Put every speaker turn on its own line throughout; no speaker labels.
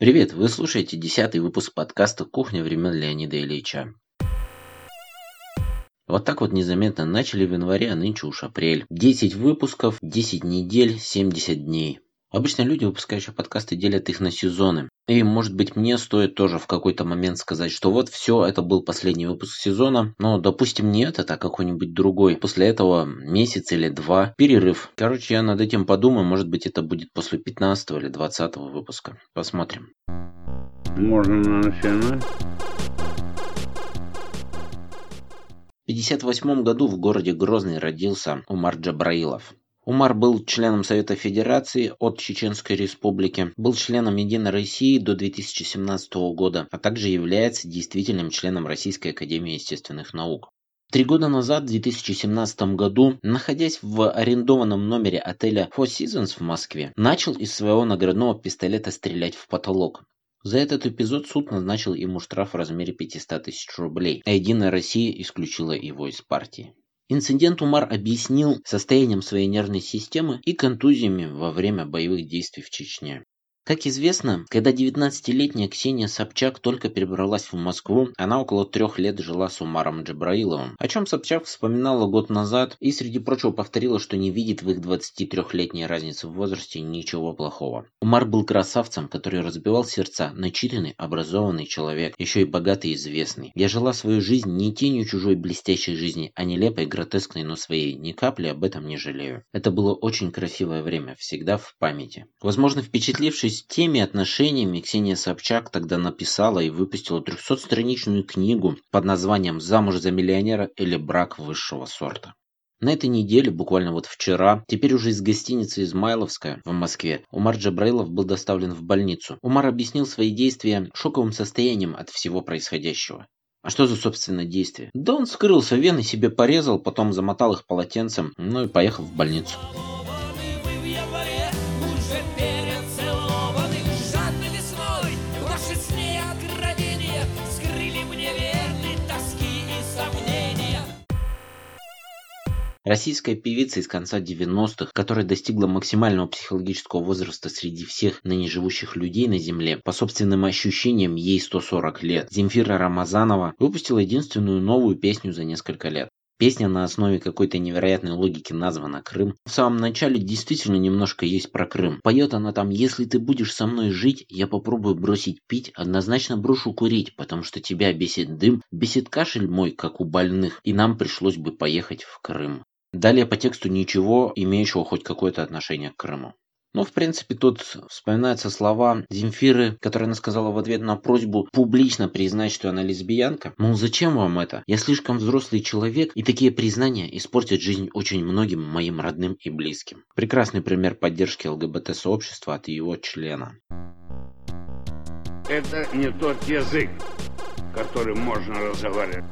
Привет, вы слушаете десятый выпуск подкаста «Кухня времен Леонида Ильича». Вот так вот незаметно начали в январе, а нынче уж апрель. 10 выпусков, 10 недель, 70 дней. Обычно люди, выпускающие подкасты, делят их на сезоны. И, может быть, мне стоит тоже в какой-то момент сказать, что вот все, это был последний выпуск сезона. Но, допустим, не этот, а какой-нибудь другой. После этого месяц или два перерыв. Короче, я над этим подумаю. Может быть, это будет после 15 или 20 выпуска. Посмотрим.
Можно начинать.
В 1958 году в городе Грозный родился Умар Джабраилов. Умар был членом Совета Федерации от Чеченской Республики, был членом Единой России до 2017 года, а также является действительным членом Российской Академии Естественных Наук. Три года назад, в 2017 году, находясь в арендованном номере отеля Four Seasons в Москве, начал из своего наградного пистолета стрелять в потолок. За этот эпизод суд назначил ему штраф в размере 500 тысяч рублей, а Единая Россия исключила его из партии. Инцидент Умар объяснил состоянием своей нервной системы и контузиями во время боевых действий в Чечне. Как известно, когда 19-летняя Ксения Собчак только перебралась в Москву, она около трех лет жила с Умаром Джабраиловым, о чем Собчак вспоминала год назад и, среди прочего, повторила, что не видит в их 23-летней разнице в возрасте ничего плохого. Умар был красавцем, который разбивал сердца, начитанный, образованный человек, еще и богатый и известный. Я жила свою жизнь не тенью чужой блестящей жизни, а нелепой, гротескной, но своей. Ни капли об этом не жалею. Это было очень красивое время, всегда в памяти. Возможно, впечатлившись теми отношениями Ксения Собчак тогда написала и выпустила 300-страничную книгу под названием «Замуж за миллионера или брак высшего сорта». На этой неделе, буквально вот вчера, теперь уже из гостиницы «Измайловская» в Москве, Умар Джабраилов был доставлен в больницу. Умар объяснил свои действия шоковым состоянием от всего происходящего. А что за, собственно, действие? Да он скрылся, вены себе порезал, потом замотал их полотенцем, ну и поехал в больницу. Российская певица из конца 90-х, которая достигла максимального психологического возраста среди всех ныне живущих людей на Земле, по собственным ощущениям ей 140 лет, Земфира Рамазанова выпустила единственную новую песню за несколько лет. Песня на основе какой-то невероятной логики названа «Крым». В самом начале действительно немножко есть про Крым. Поет она там «Если ты будешь со мной жить, я попробую бросить пить, однозначно брошу курить, потому что тебя бесит дым, бесит кашель мой, как у больных, и нам пришлось бы поехать в Крым». Далее по тексту ничего, имеющего хоть какое-то отношение к Крыму. Ну, в принципе, тут вспоминаются слова Земфиры, которая она сказала в ответ на просьбу публично признать, что она лесбиянка. Мол, зачем вам это? Я слишком взрослый человек, и такие признания испортят жизнь очень многим моим родным и близким. Прекрасный пример поддержки ЛГБТ-сообщества от его члена.
Это не тот язык, которым можно разговаривать.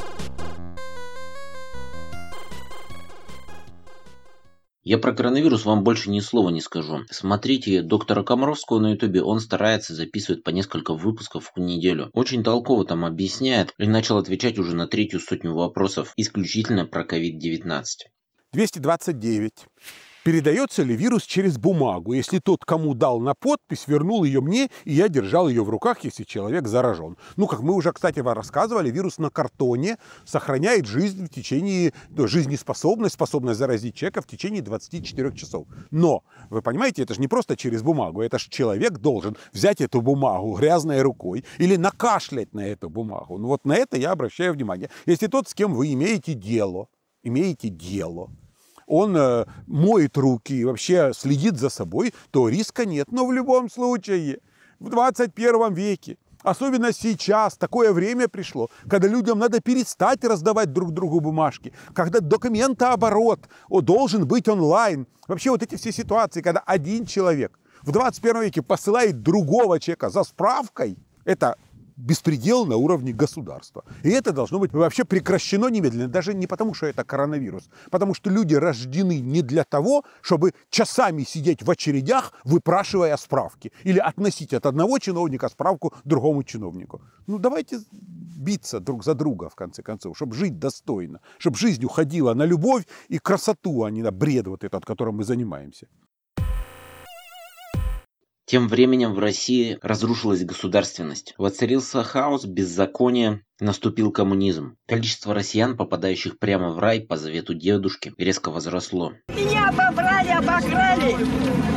Я про коронавирус вам больше ни слова не скажу. Смотрите доктора Комаровского на ютубе, он старается записывать по несколько выпусков в неделю. Очень толково там объясняет и начал отвечать уже на третью сотню вопросов исключительно про COVID-19.
229 передается ли вирус через бумагу, если тот, кому дал на подпись, вернул ее мне, и я держал ее в руках, если человек заражен. Ну, как мы уже, кстати, рассказывали, вирус на картоне сохраняет жизнь в течение, ну, жизнеспособность, способность заразить человека в течение 24 часов. Но, вы понимаете, это же не просто через бумагу, это же человек должен взять эту бумагу грязной рукой или накашлять на эту бумагу. Ну, вот на это я обращаю внимание. Если тот, с кем вы имеете дело, имеете дело, он э, моет руки и вообще следит за собой, то риска нет. Но в любом случае, в 21 веке, Особенно сейчас, такое время пришло, когда людям надо перестать раздавать друг другу бумажки, когда документооборот должен быть онлайн. Вообще вот эти все ситуации, когда один человек в 21 веке посылает другого человека за справкой, это беспредел на уровне государства. И это должно быть вообще прекращено немедленно, даже не потому, что это коронавирус, потому что люди рождены не для того, чтобы часами сидеть в очередях, выпрашивая справки, или относить от одного чиновника справку другому чиновнику. Ну давайте биться друг за друга, в конце концов, чтобы жить достойно, чтобы жизнь уходила на любовь и красоту, а не на бред вот этот, которым мы занимаемся.
Тем временем в России разрушилась государственность. Воцарился хаос, беззаконие, наступил коммунизм. Количество россиян, попадающих прямо в рай по завету дедушки, резко возросло.
Меня обобрали, обокрали.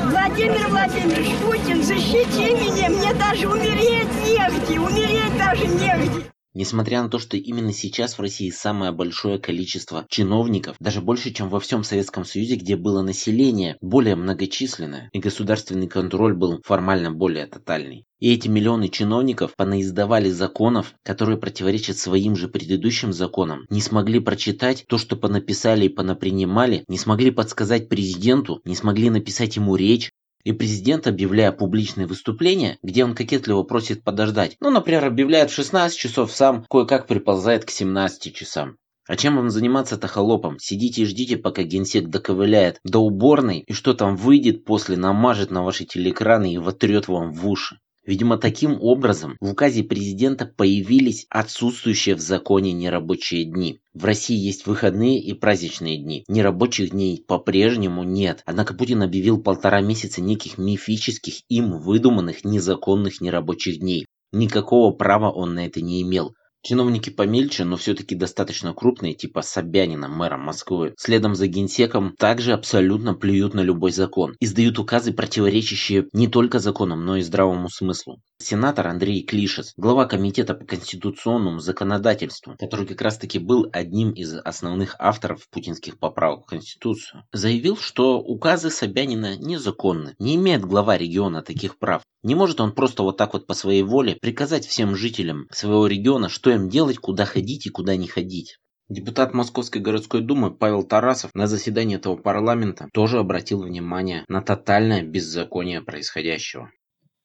Владимир Владимирович Путин, защити меня, мне даже умереть негде, умереть даже негде.
Несмотря на то, что именно сейчас в России самое большое количество чиновников, даже больше, чем во всем Советском Союзе, где было население более многочисленное, и государственный контроль был формально более тотальный. И эти миллионы чиновников понаиздавали законов, которые противоречат своим же предыдущим законам, не смогли прочитать то, что понаписали и понапринимали, не смогли подсказать президенту, не смогли написать ему речь, и президент, объявляя публичные выступления, где он кокетливо просит подождать, ну, например, объявляет в 16 часов, сам кое-как приползает к 17 часам. А чем вам заниматься-то холопом? Сидите и ждите, пока генсек доковыляет до уборной и что там выйдет после намажет на ваши телеэкраны и вотрет вам в уши. Видимо, таким образом в указе президента появились отсутствующие в законе нерабочие дни. В России есть выходные и праздничные дни. Нерабочих дней по-прежнему нет. Однако Путин объявил полтора месяца неких мифических им выдуманных незаконных нерабочих дней. Никакого права он на это не имел. Чиновники помельче, но все-таки достаточно крупные, типа Собянина, мэра Москвы, следом за генсеком, также абсолютно плюют на любой закон. Издают указы, противоречащие не только законам, но и здравому смыслу. Сенатор Андрей Клишес, глава комитета по конституционному законодательству, который как раз таки был одним из основных авторов путинских поправок в Конституцию, заявил, что указы Собянина незаконны. Не имеет глава региона таких прав. Не может он просто вот так вот по своей воле приказать всем жителям своего региона, что им делать, куда ходить и куда не ходить. Депутат Московской городской думы Павел Тарасов на заседании этого парламента тоже обратил внимание на тотальное беззаконие происходящего.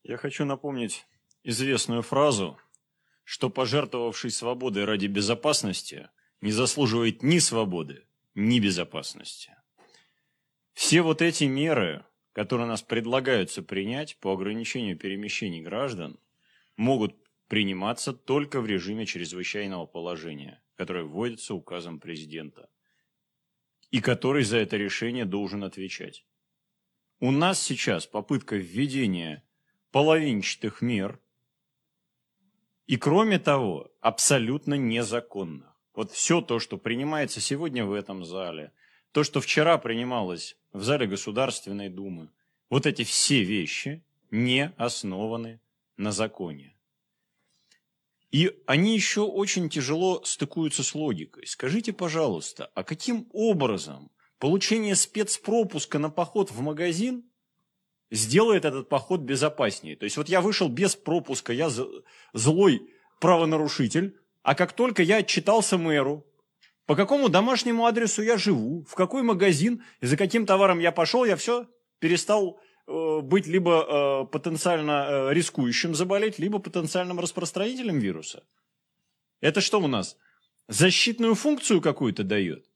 Я хочу напомнить известную фразу, что пожертвовавший свободой ради безопасности не заслуживает ни свободы, ни безопасности. Все вот эти меры, которые нас предлагаются принять по ограничению перемещений граждан, могут приниматься только в режиме чрезвычайного положения, которое вводится указом президента, и который за это решение должен отвечать. У нас сейчас попытка введения половинчатых мер, и кроме того, абсолютно незаконно. Вот все то, что принимается сегодня в этом зале, то, что вчера принималось в зале Государственной Думы, вот эти все вещи не основаны на законе. И они еще очень тяжело стыкуются с логикой. Скажите, пожалуйста, а каким образом получение спецпропуска на поход в магазин сделает этот поход безопаснее? То есть вот я вышел без пропуска, я злой правонарушитель, а как только я отчитался мэру, по какому домашнему адресу я живу, в какой магазин и за каким товаром я пошел, я все перестал быть либо э, потенциально э, рискующим заболеть, либо потенциальным распространителем вируса. Это что у нас? Защитную функцию какую-то дает?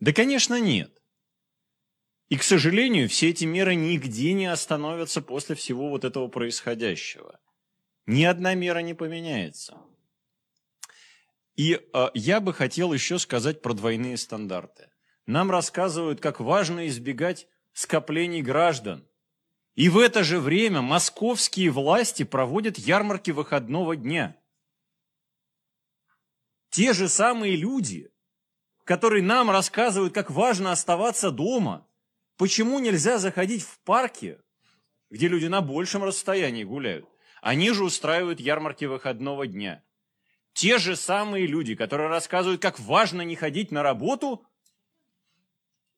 Да, конечно, нет. И, к сожалению, все эти меры нигде не остановятся после всего вот этого происходящего. Ни одна мера не поменяется. И э, я бы хотел еще сказать про двойные стандарты. Нам рассказывают, как важно избегать скоплений граждан. И в это же время московские власти проводят ярмарки выходного дня. Те же самые люди, которые нам рассказывают, как важно оставаться дома, почему нельзя заходить в парки, где люди на большем расстоянии гуляют, они же устраивают ярмарки выходного дня – те же самые люди, которые рассказывают, как важно не ходить на работу,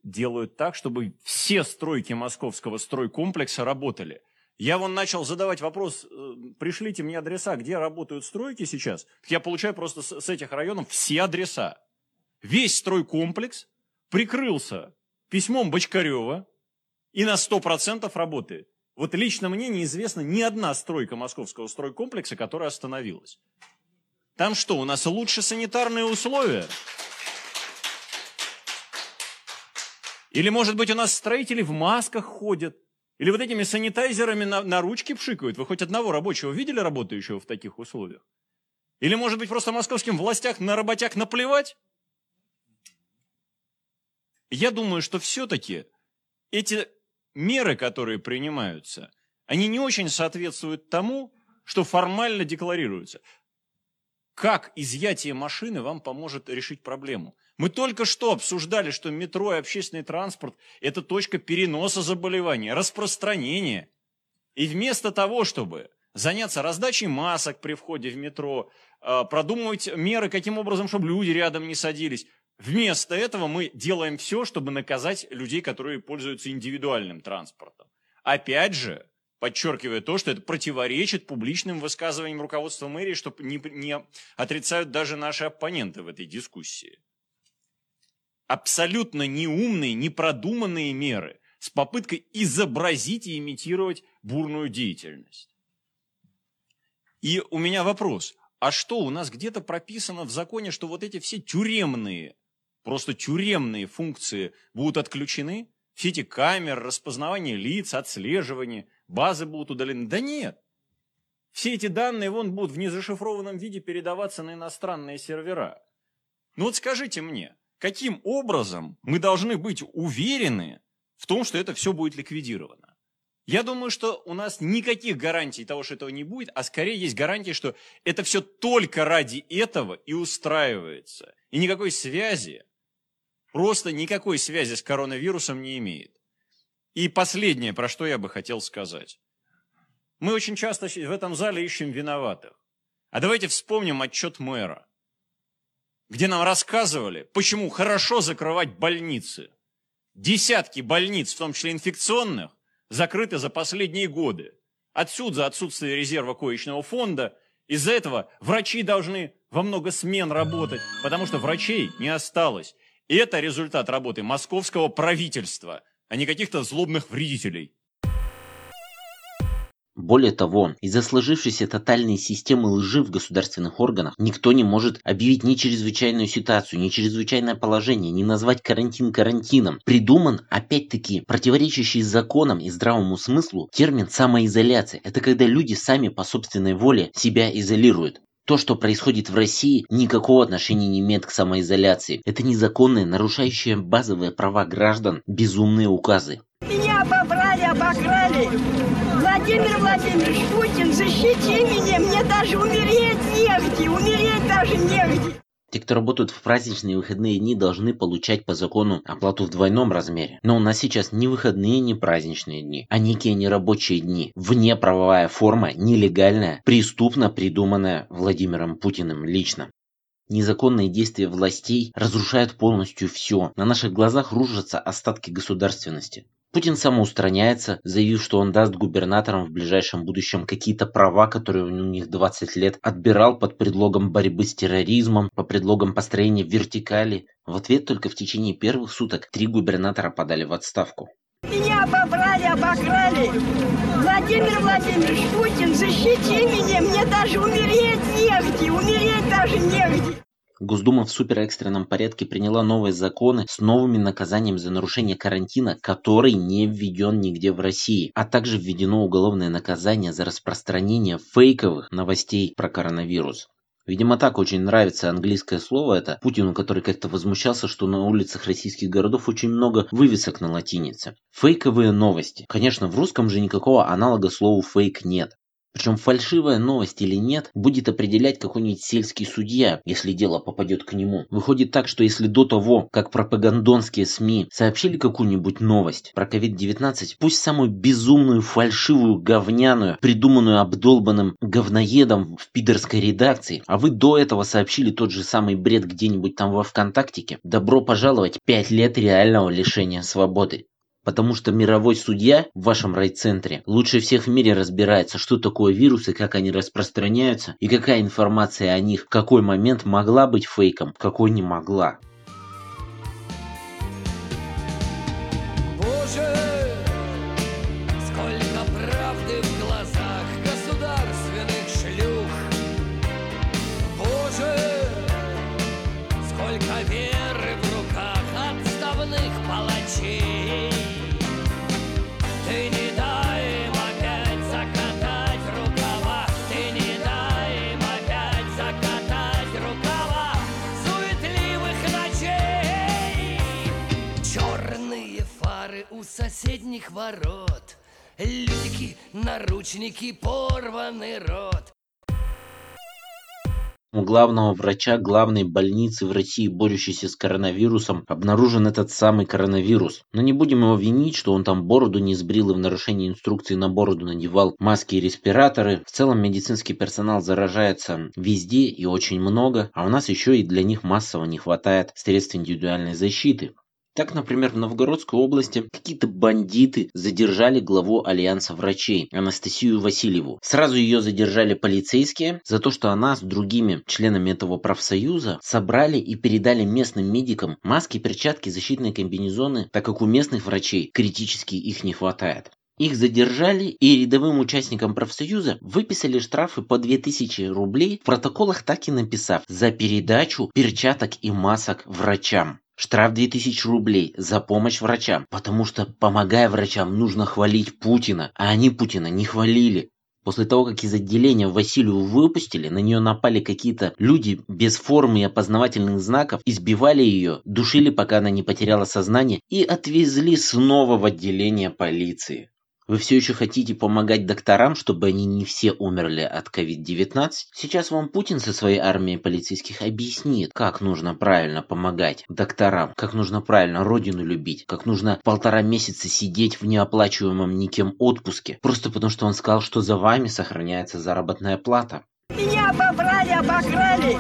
делают так, чтобы все стройки московского стройкомплекса работали. Я вон начал задавать вопрос, э, пришлите мне адреса, где работают стройки сейчас. Я получаю просто с этих районов все адреса. Весь стройкомплекс прикрылся письмом Бочкарева и на 100% работает. Вот лично мне неизвестна ни одна стройка московского стройкомплекса, которая остановилась. Там что, у нас лучше санитарные условия? Или, может быть, у нас строители в масках ходят? Или вот этими санитайзерами на, на ручки пшикают? Вы хоть одного рабочего видели работающего в таких условиях? Или, может быть, просто московским властях на работяг наплевать? Я думаю, что все-таки эти меры, которые принимаются, они не очень соответствуют тому, что формально декларируется. Как изъятие машины вам поможет решить проблему? Мы только что обсуждали, что метро и общественный транспорт – это точка переноса заболевания, распространения. И вместо того, чтобы заняться раздачей масок при входе в метро, а, продумывать меры, каким образом, чтобы люди рядом не садились, вместо этого мы делаем все, чтобы наказать людей, которые пользуются индивидуальным транспортом. Опять же, подчеркивая то, что это противоречит публичным высказываниям руководства мэрии, что не, не отрицают даже наши оппоненты в этой дискуссии. Абсолютно неумные, непродуманные меры с попыткой изобразить и имитировать бурную деятельность. И у меня вопрос, а что, у нас где-то прописано в законе, что вот эти все тюремные, просто тюремные функции будут отключены? Все эти камеры, распознавание лиц, отслеживание – базы будут удалены. Да нет. Все эти данные вон будут в незашифрованном виде передаваться на иностранные сервера. Ну вот скажите мне, каким образом мы должны быть уверены в том, что это все будет ликвидировано? Я думаю, что у нас никаких гарантий того, что этого не будет, а скорее есть гарантии, что это все только ради этого и устраивается. И никакой связи, просто никакой связи с коронавирусом не имеет. И последнее, про что я бы хотел сказать. Мы очень часто в этом зале ищем виноватых. А давайте вспомним отчет мэра, где нам рассказывали, почему хорошо закрывать больницы. Десятки больниц, в том числе инфекционных, закрыты за последние годы. Отсюда отсутствие резерва коечного фонда. Из-за этого врачи должны во много смен работать, потому что врачей не осталось. И это результат работы московского правительства – а не каких-то злобных вредителей.
Более того, из-за сложившейся тотальной системы лжи в государственных органах никто не может объявить ни чрезвычайную ситуацию, ни чрезвычайное положение, ни назвать карантин карантином. Придуман, опять-таки, противоречащий законам и здравому смыслу термин самоизоляция. Это когда люди сами по собственной воле себя изолируют. То, что происходит в России, никакого отношения не имеет к самоизоляции. Это незаконные, нарушающие базовые права граждан, безумные указы.
Владимир Владимирович Путин, защити меня, мне даже умереть негде, умереть даже негде.
Те, кто работают в праздничные выходные дни, должны получать по закону оплату в двойном размере. Но у нас сейчас не выходные, не праздничные дни, а некие нерабочие дни. Вне правовая форма, нелегальная, преступно придуманная Владимиром Путиным лично. Незаконные действия властей разрушают полностью все. На наших глазах рушатся остатки государственности. Путин самоустраняется, заявив, что он даст губернаторам в ближайшем будущем какие-то права, которые у них 20 лет отбирал под предлогом борьбы с терроризмом, по предлогам построения вертикали. В ответ только в течение первых суток три губернатора подали в отставку.
Меня обобрали, обокрали. Владимир Владимирович Путин, защити меня, мне даже умереть негде, умереть даже негде.
Госдума в суперэкстренном порядке приняла новые законы с новыми наказаниями за нарушение карантина, который не введен нигде в России, а также введено уголовное наказание за распространение фейковых новостей про коронавирус. Видимо, так очень нравится английское слово это Путину, который как-то возмущался, что на улицах российских городов очень много вывесок на латинице. Фейковые новости. Конечно, в русском же никакого аналога слову фейк нет. Причем фальшивая новость или нет, будет определять какой-нибудь сельский судья, если дело попадет к нему. Выходит так, что если до того, как пропагандонские СМИ сообщили какую-нибудь новость про COVID-19, пусть самую безумную, фальшивую, говняную, придуманную обдолбанным говноедом в пидорской редакции, а вы до этого сообщили тот же самый бред где-нибудь там во ВКонтактике, добро пожаловать 5 лет реального лишения свободы. Потому что мировой судья в вашем райцентре лучше всех в мире разбирается, что такое вирусы, как они распространяются и какая информация о них в какой момент могла быть фейком, в какой не могла.
соседних ворот Лютики, наручники, порванный рот.
У главного врача главной больницы в России, борющейся с коронавирусом, обнаружен этот самый коронавирус. Но не будем его винить, что он там бороду не сбрил и в нарушении инструкции на бороду надевал маски и респираторы. В целом медицинский персонал заражается везде и очень много, а у нас еще и для них массово не хватает средств индивидуальной защиты. Так, например, в Новгородской области какие-то бандиты задержали главу Альянса врачей Анастасию Васильеву. Сразу ее задержали полицейские за то, что она с другими членами этого профсоюза собрали и передали местным медикам маски, перчатки, защитные комбинезоны, так как у местных врачей критически их не хватает. Их задержали и рядовым участникам профсоюза выписали штрафы по 2000 рублей, в протоколах так и написав «за передачу перчаток и масок врачам». Штраф 2000 рублей за помощь врачам, потому что, помогая врачам, нужно хвалить Путина, а они Путина не хвалили. После того, как из отделения Василию выпустили, на нее напали какие-то люди без формы и опознавательных знаков, избивали ее, душили, пока она не потеряла сознание, и отвезли снова в отделение полиции. Вы все еще хотите помогать докторам, чтобы они не все умерли от COVID-19? Сейчас вам Путин со своей армией полицейских объяснит, как нужно правильно помогать докторам, как нужно правильно родину любить, как нужно полтора месяца сидеть в неоплачиваемом никем отпуске, просто потому что он сказал, что за вами сохраняется заработная плата.
Меня обобрали, обокрали.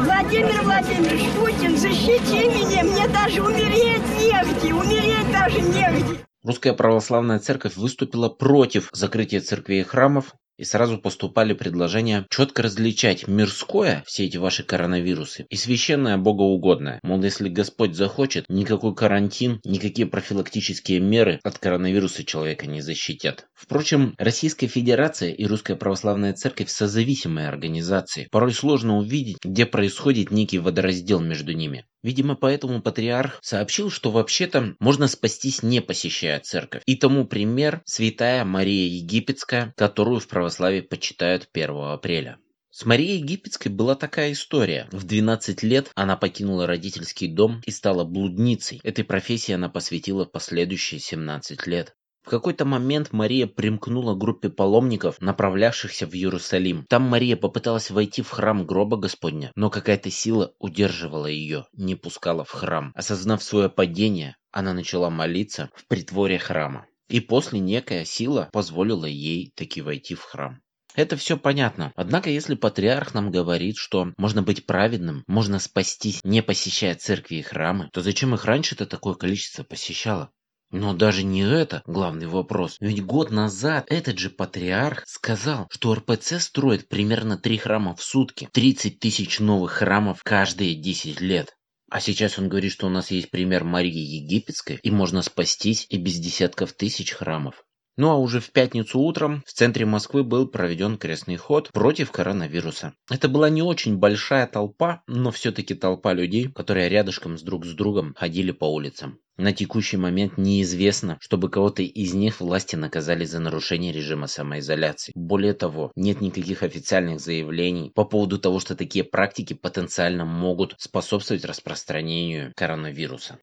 Владимир Владимирович Путин, защити меня, мне даже умереть негде, умереть даже негде.
Русская православная церковь выступила против закрытия церквей и храмов, и сразу поступали предложения четко различать мирское, все эти ваши коронавирусы, и священное богоугодное. Мол, если Господь захочет, никакой карантин, никакие профилактические меры от коронавируса человека не защитят. Впрочем, Российская Федерация и Русская Православная Церковь созависимые организации. Порой сложно увидеть, где происходит некий водораздел между ними. Видимо, поэтому патриарх сообщил, что вообще-то можно спастись не посещая церковь. И тому пример святая Мария Египетская, которую в православии почитают 1 апреля. С Марией Египетской была такая история. В 12 лет она покинула родительский дом и стала блудницей. Этой профессии она посвятила последующие 17 лет. В какой-то момент Мария примкнула к группе паломников, направлявшихся в Иерусалим. Там Мария попыталась войти в храм гроба Господня, но какая-то сила удерживала ее, не пускала в храм. Осознав свое падение, она начала молиться в притворе храма. И после некая сила позволила ей таки войти в храм. Это все понятно. Однако, если патриарх нам говорит, что можно быть праведным, можно спастись, не посещая церкви и храмы, то зачем их раньше-то такое количество посещало? Но даже не это главный вопрос. Ведь год назад этот же патриарх сказал, что РПЦ строит примерно 3 храма в сутки. 30 тысяч новых храмов каждые 10 лет. А сейчас он говорит, что у нас есть пример Марии Египетской, и можно спастись и без десятков тысяч храмов. Ну а уже в пятницу утром в центре Москвы был проведен крестный ход против коронавируса. Это была не очень большая толпа, но все-таки толпа людей, которые рядышком с друг с другом ходили по улицам. На текущий момент неизвестно, чтобы кого-то из них власти наказали за нарушение режима самоизоляции. Более того, нет никаких официальных заявлений по поводу того, что такие практики потенциально могут способствовать распространению коронавируса.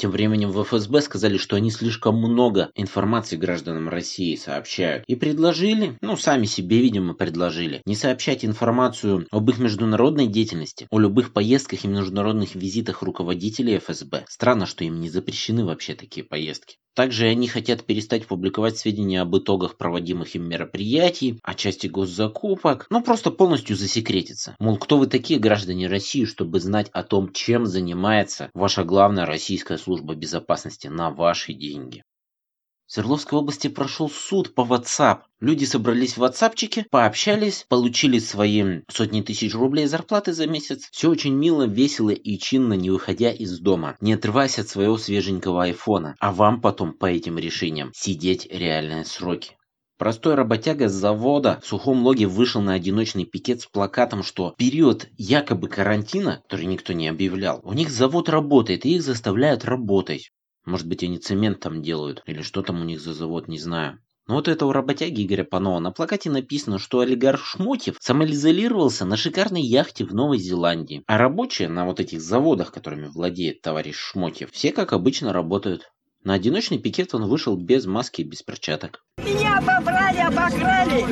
Тем временем в ФСБ сказали, что они слишком много информации гражданам России сообщают. И предложили, ну сами себе, видимо, предложили, не сообщать информацию об их международной деятельности, о любых поездках и международных визитах руководителей ФСБ. Странно, что им не запрещены вообще такие поездки. Также они хотят перестать публиковать сведения об итогах проводимых им мероприятий, о части госзакупок, ну просто полностью засекретиться. Мол, кто вы такие граждане России, чтобы знать о том, чем занимается ваша главная российская служба безопасности на ваши деньги. В Свердловской области прошел суд по WhatsApp. Люди собрались в WhatsAppчике, пообщались, получили свои сотни тысяч рублей зарплаты за месяц. Все очень мило, весело и чинно, не выходя из дома, не отрываясь от своего свеженького айфона. А вам потом по этим решениям сидеть реальные сроки. Простой работяга с завода в сухом логе вышел на одиночный пикет с плакатом, что период якобы карантина, который никто не объявлял, у них завод работает и их заставляют работать. Может быть, они цемент там делают, или что там у них за завод, не знаю. Но вот этого работяги Игоря Панова на плакате написано, что олигарх Шмотьев самоизолировался на шикарной яхте в Новой Зеландии. А рабочие на вот этих заводах, которыми владеет товарищ Шмотьев, все как обычно работают. На одиночный пикет он вышел без маски и без перчаток.
Меня обобрали, обокрали.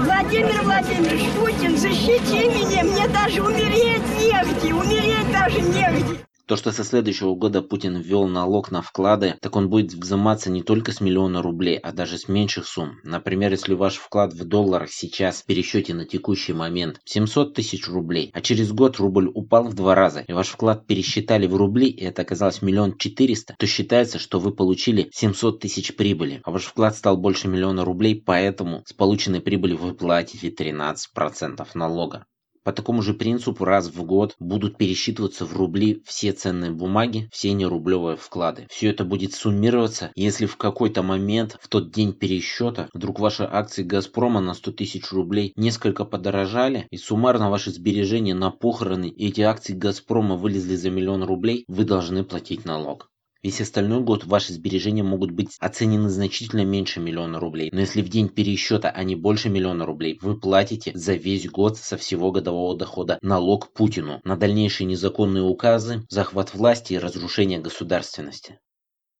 Владимир Владимирович Путин, защити меня, мне даже умереть негде, умереть даже негде.
То, что со следующего года Путин ввел налог на вклады, так он будет взиматься не только с миллиона рублей, а даже с меньших сумм. Например, если ваш вклад в долларах сейчас в пересчете на текущий момент 700 тысяч рублей, а через год рубль упал в два раза, и ваш вклад пересчитали в рубли, и это оказалось миллион четыреста, то считается, что вы получили 700 тысяч прибыли, а ваш вклад стал больше миллиона рублей, поэтому с полученной прибыли вы платите 13% налога. По такому же принципу раз в год будут пересчитываться в рубли все ценные бумаги, все нерублевые вклады. Все это будет суммироваться, если в какой-то момент, в тот день пересчета, вдруг ваши акции Газпрома на 100 тысяч рублей несколько подорожали, и суммарно ваши сбережения на похороны и эти акции Газпрома вылезли за миллион рублей, вы должны платить налог. Весь остальной год ваши сбережения могут быть оценены значительно меньше миллиона рублей, но если в день пересчета они больше миллиона рублей, вы платите за весь год со всего годового дохода налог Путину на дальнейшие незаконные указы, захват власти и разрушение государственности.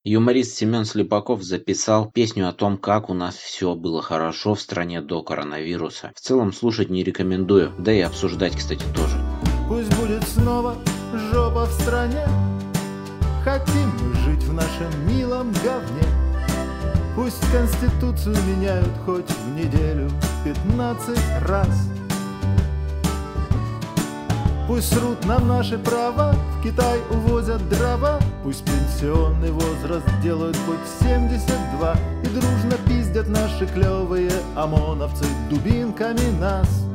Юморист Семен Слепаков записал песню о том, как у нас все было хорошо в стране до коронавируса. В целом слушать не рекомендую, да и обсуждать, кстати, тоже.
Пусть будет снова жопа в стране, нашем милом говне. Пусть Конституцию меняют хоть в неделю пятнадцать раз. Пусть срут нам наши права, в Китай увозят дрова, Пусть пенсионный возраст делают хоть 72 И дружно пиздят наши клевые ОМОНовцы дубинками нас.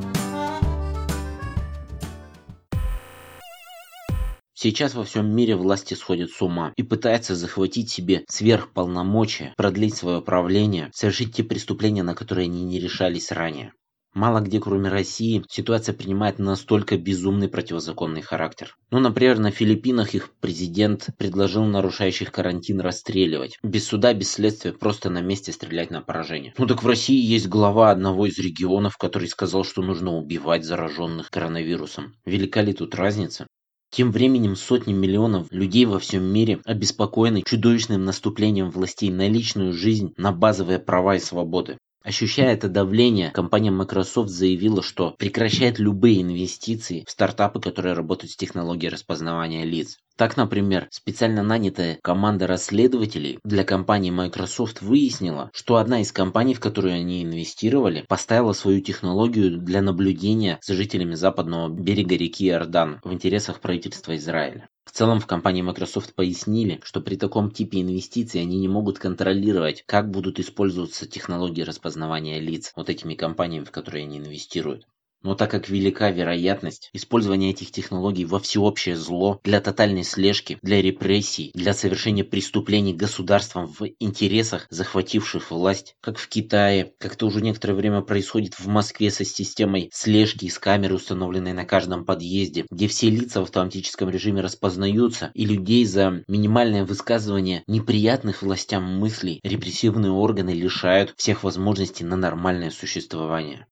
Сейчас во всем мире власти сходят с ума и пытаются захватить себе сверхполномочия, продлить свое правление, совершить те преступления, на которые они не решались ранее. Мало где, кроме России, ситуация принимает настолько безумный противозаконный характер. Ну, например, на Филиппинах их президент предложил нарушающих карантин расстреливать. Без суда, без следствия, просто на месте стрелять на поражение. Ну так в России есть глава одного из регионов, который сказал, что нужно убивать зараженных коронавирусом. Велика ли тут разница? Тем временем сотни миллионов людей во всем мире обеспокоены чудовищным наступлением властей на личную жизнь, на базовые права и свободы. Ощущая это давление, компания Microsoft заявила, что прекращает любые инвестиции в стартапы, которые работают с технологией распознавания лиц. Так, например, специально нанятая команда расследователей для компании Microsoft выяснила, что одна из компаний, в которую они инвестировали, поставила свою технологию для наблюдения за жителями западного берега реки Иордан в интересах правительства Израиля. В целом в компании Microsoft пояснили, что при таком типе инвестиций они не могут контролировать, как будут использоваться технологии распознавания лиц вот этими компаниями, в которые они инвестируют. Но так как велика вероятность использования этих технологий во всеобщее зло, для тотальной слежки, для репрессий, для совершения преступлений государством в интересах захвативших власть, как в Китае, как это уже некоторое время происходит в Москве со системой слежки из камеры, установленной на каждом подъезде, где все лица в автоматическом режиме распознаются, и людей за минимальное высказывание неприятных властям мыслей репрессивные органы лишают всех возможностей на нормальное существование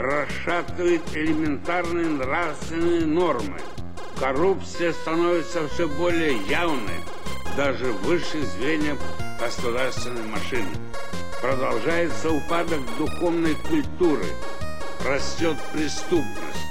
расшатывает элементарные нравственные нормы. Коррупция становится все более явной, даже в высших звеньях государственной машины. Продолжается упадок духовной культуры, растет преступность.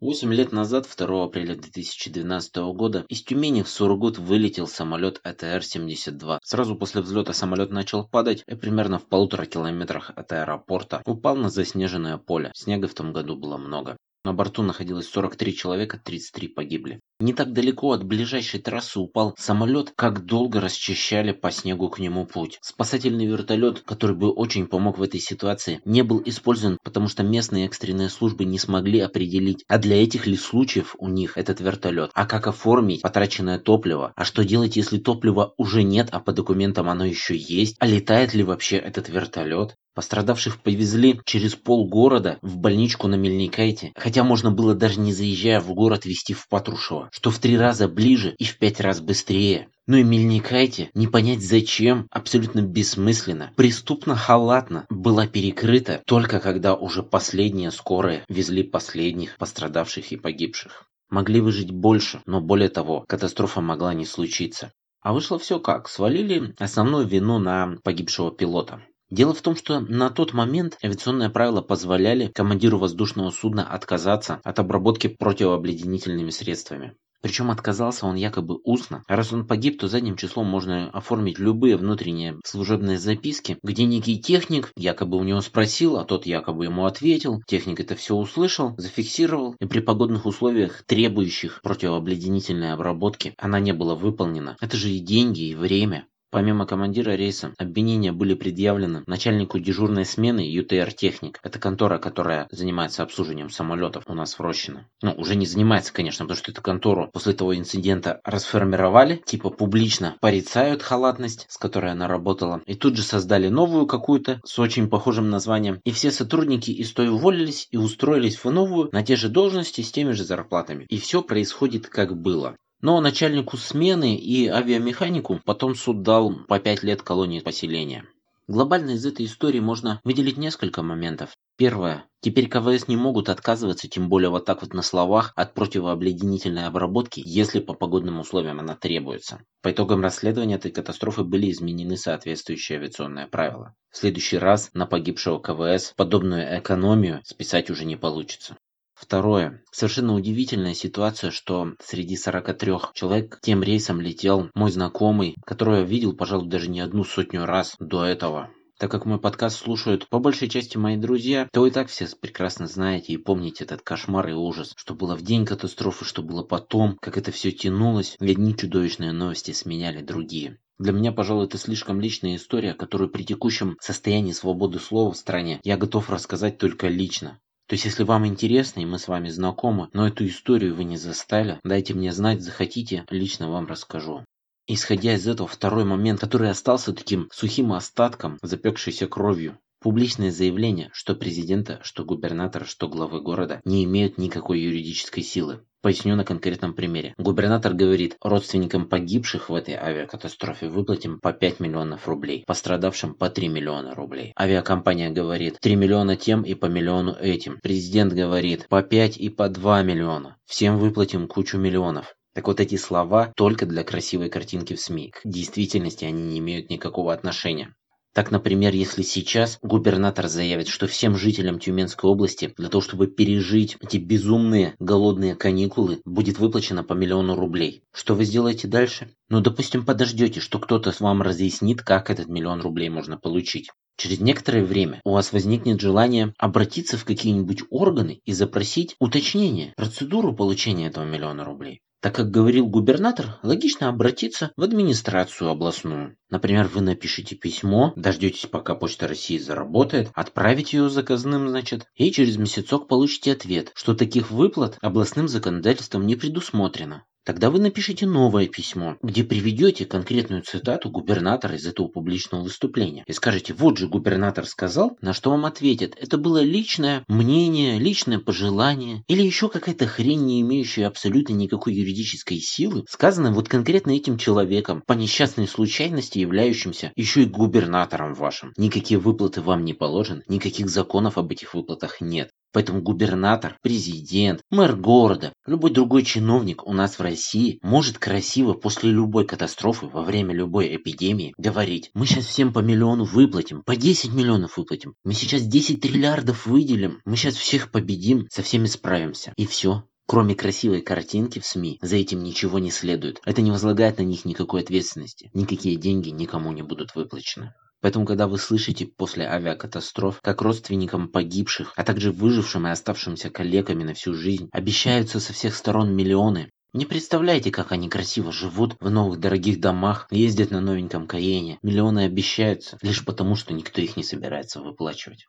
Восемь лет назад, 2 апреля 2012 года, из Тюмени в Сургут вылетел самолет АТР-72. Сразу после взлета самолет начал падать и примерно в полутора километрах от аэропорта упал на заснеженное поле. Снега в том году было много. На борту находилось 43 человека, 33 погибли. Не так далеко от ближайшей трассы упал самолет, как долго расчищали по снегу к нему путь. Спасательный вертолет, который бы очень помог в этой ситуации, не был использован, потому что местные экстренные службы не смогли определить, а для этих ли случаев у них этот вертолет, а как оформить потраченное топливо, а что делать, если топлива уже нет, а по документам оно еще есть, а летает ли вообще этот вертолет. Пострадавших повезли через полгорода в больничку на Мельникайте, хотя можно было даже не заезжая в город везти в Патрушево, что в три раза ближе и в пять раз быстрее. Ну и Мельникайте, не понять зачем, абсолютно бессмысленно, преступно-халатно была перекрыта только когда уже последние скорые везли последних пострадавших и погибших. Могли выжить больше, но более того, катастрофа могла не случиться. А вышло все как, свалили основную вину на погибшего пилота. Дело в том, что на тот момент авиационные правила позволяли командиру воздушного судна отказаться от обработки противообледенительными средствами. Причем отказался он якобы устно. Раз он погиб, то задним числом можно оформить любые внутренние служебные записки, где некий техник якобы у него спросил, а тот якобы ему ответил. Техник это все услышал, зафиксировал, и при погодных условиях, требующих противообледенительной обработки, она не была выполнена. Это же и деньги, и время. Помимо командира рейса, обвинения были предъявлены начальнику дежурной смены ЮТР «Техник». Это контора, которая занимается обслуживанием самолетов у нас в Рощино. Ну, уже не занимается, конечно, потому что эту контору после того инцидента расформировали, типа публично порицают халатность, с которой она работала. И тут же создали новую какую-то с очень похожим названием. И все сотрудники из той уволились и устроились в новую на те же должности с теми же зарплатами. И все происходит как было. Но начальнику смены и авиамеханику потом суд дал по 5 лет колонии поселения. Глобально из этой истории можно выделить несколько моментов. Первое. Теперь КВС не могут отказываться, тем более вот так вот на словах, от противообледенительной обработки, если по погодным условиям она требуется. По итогам расследования этой катастрофы были изменены соответствующие авиационные правила. В следующий раз на погибшего КВС подобную экономию списать уже не получится. Второе. Совершенно удивительная ситуация, что среди 43 человек тем рейсом летел мой знакомый, которого я видел, пожалуй, даже не одну сотню раз до этого. Так как мой подкаст слушают по большей части мои друзья, то и так все прекрасно знаете и помните этот кошмар и ужас, что было в день катастрофы, что было потом, как это все тянулось, и одни чудовищные новости сменяли другие. Для меня, пожалуй, это слишком личная история, которую при текущем состоянии свободы слова в стране я готов рассказать только лично. То есть, если вам интересно, и мы с вами знакомы, но эту историю вы не застали, дайте мне знать, захотите, лично вам расскажу. Исходя из этого, второй момент, который остался таким сухим остатком, запекшейся кровью. Публичное заявление, что президента, что губернатора, что главы города не имеют никакой юридической силы. Поясню на конкретном примере. Губернатор говорит, родственникам погибших в этой авиакатастрофе выплатим по 5 миллионов рублей, пострадавшим по 3 миллиона рублей. Авиакомпания говорит, 3 миллиона тем и по миллиону этим. Президент говорит, по 5 и по 2 миллиона. Всем выплатим кучу миллионов. Так вот эти слова только для красивой картинки в СМИ. К действительности они не имеют никакого отношения. Так, например, если сейчас губернатор заявит, что всем жителям Тюменской области для того, чтобы пережить эти безумные голодные каникулы, будет выплачено по миллиону рублей. Что вы сделаете дальше? Ну, допустим, подождете, что кто-то вам разъяснит, как этот миллион рублей можно получить. Через некоторое время у вас возникнет желание обратиться в какие-нибудь органы и запросить уточнение, процедуру получения этого миллиона рублей. Так как говорил губернатор, логично обратиться в администрацию областную. Например, вы напишите письмо, дождетесь, пока Почта России заработает, отправите ее заказным, значит, и через месяцок получите ответ, что таких выплат областным законодательством не предусмотрено. Тогда вы напишите новое письмо, где приведете конкретную цитату губернатора из этого публичного выступления. И скажете, вот же губернатор сказал, на что вам ответят. Это было личное мнение, личное пожелание или еще какая-то хрень, не имеющая абсолютно никакой юридической силы, сказанная вот конкретно этим человеком, по несчастной случайности являющимся еще и губернатором вашим. Никакие выплаты вам не положены, никаких законов об этих выплатах нет. Поэтому губернатор, президент, мэр города, любой другой чиновник у нас в России может красиво после любой катастрофы, во время любой эпидемии говорить, мы сейчас всем по миллиону выплатим, по 10 миллионов выплатим, мы сейчас 10 триллиардов выделим, мы сейчас всех победим, со всеми справимся. И все. Кроме красивой картинки в СМИ, за этим ничего не следует. Это не возлагает на них никакой ответственности. Никакие деньги никому не будут выплачены. Поэтому, когда вы слышите после авиакатастроф, как родственникам погибших, а также выжившим и оставшимся коллегами на всю жизнь, обещаются со всех сторон миллионы, не представляете, как они красиво живут в новых дорогих домах, ездят на новеньком Каене. Миллионы обещаются, лишь потому, что никто их не собирается выплачивать.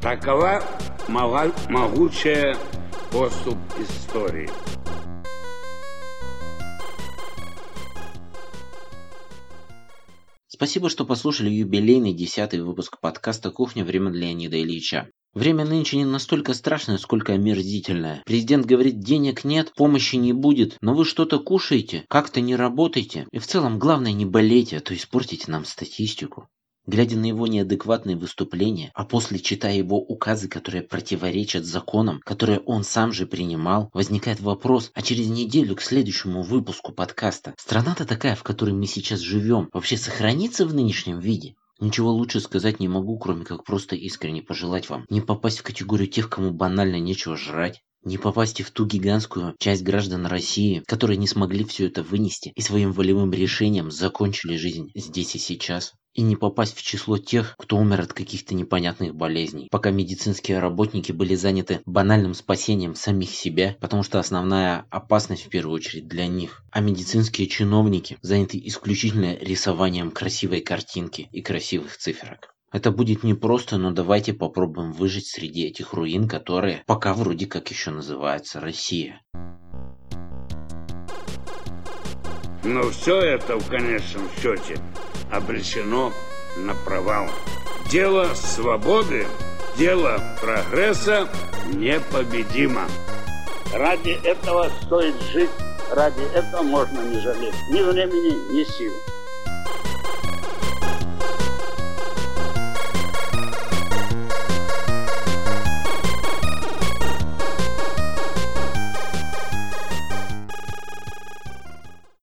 Такова могучая поступ истории.
Спасибо, что послушали юбилейный десятый выпуск подкаста «Кухня. Время Леонида Ильича». Время нынче не настолько страшное, сколько омерзительное. Президент говорит, денег нет, помощи не будет, но вы что-то кушаете, как-то не работаете. И в целом, главное, не болейте, а то испортите нам статистику. Глядя на его неадекватные выступления, а после читая его указы, которые противоречат законам, которые он сам же принимал, возникает вопрос, а через неделю к следующему выпуску подкаста страна-то такая, в которой мы сейчас живем, вообще сохранится в нынешнем виде? Ничего лучше сказать не могу, кроме как просто искренне пожелать вам не попасть в категорию тех, кому банально нечего жрать, не попасть в ту гигантскую часть граждан России, которые не смогли все это вынести и своим волевым решением закончили жизнь здесь и сейчас. И не попасть в число тех, кто умер от каких-то непонятных болезней, пока медицинские работники были заняты банальным спасением самих себя, потому что основная опасность в первую очередь для них, а медицинские чиновники заняты исключительно рисованием красивой картинки и красивых циферок. Это будет непросто, но давайте попробуем выжить среди этих руин, которые пока вроде как еще называются Россия.
Но все это в конечном счете обречено на провал. Дело свободы, дело прогресса непобедимо.
Ради этого стоит жить, ради этого можно не жалеть ни времени, ни сил.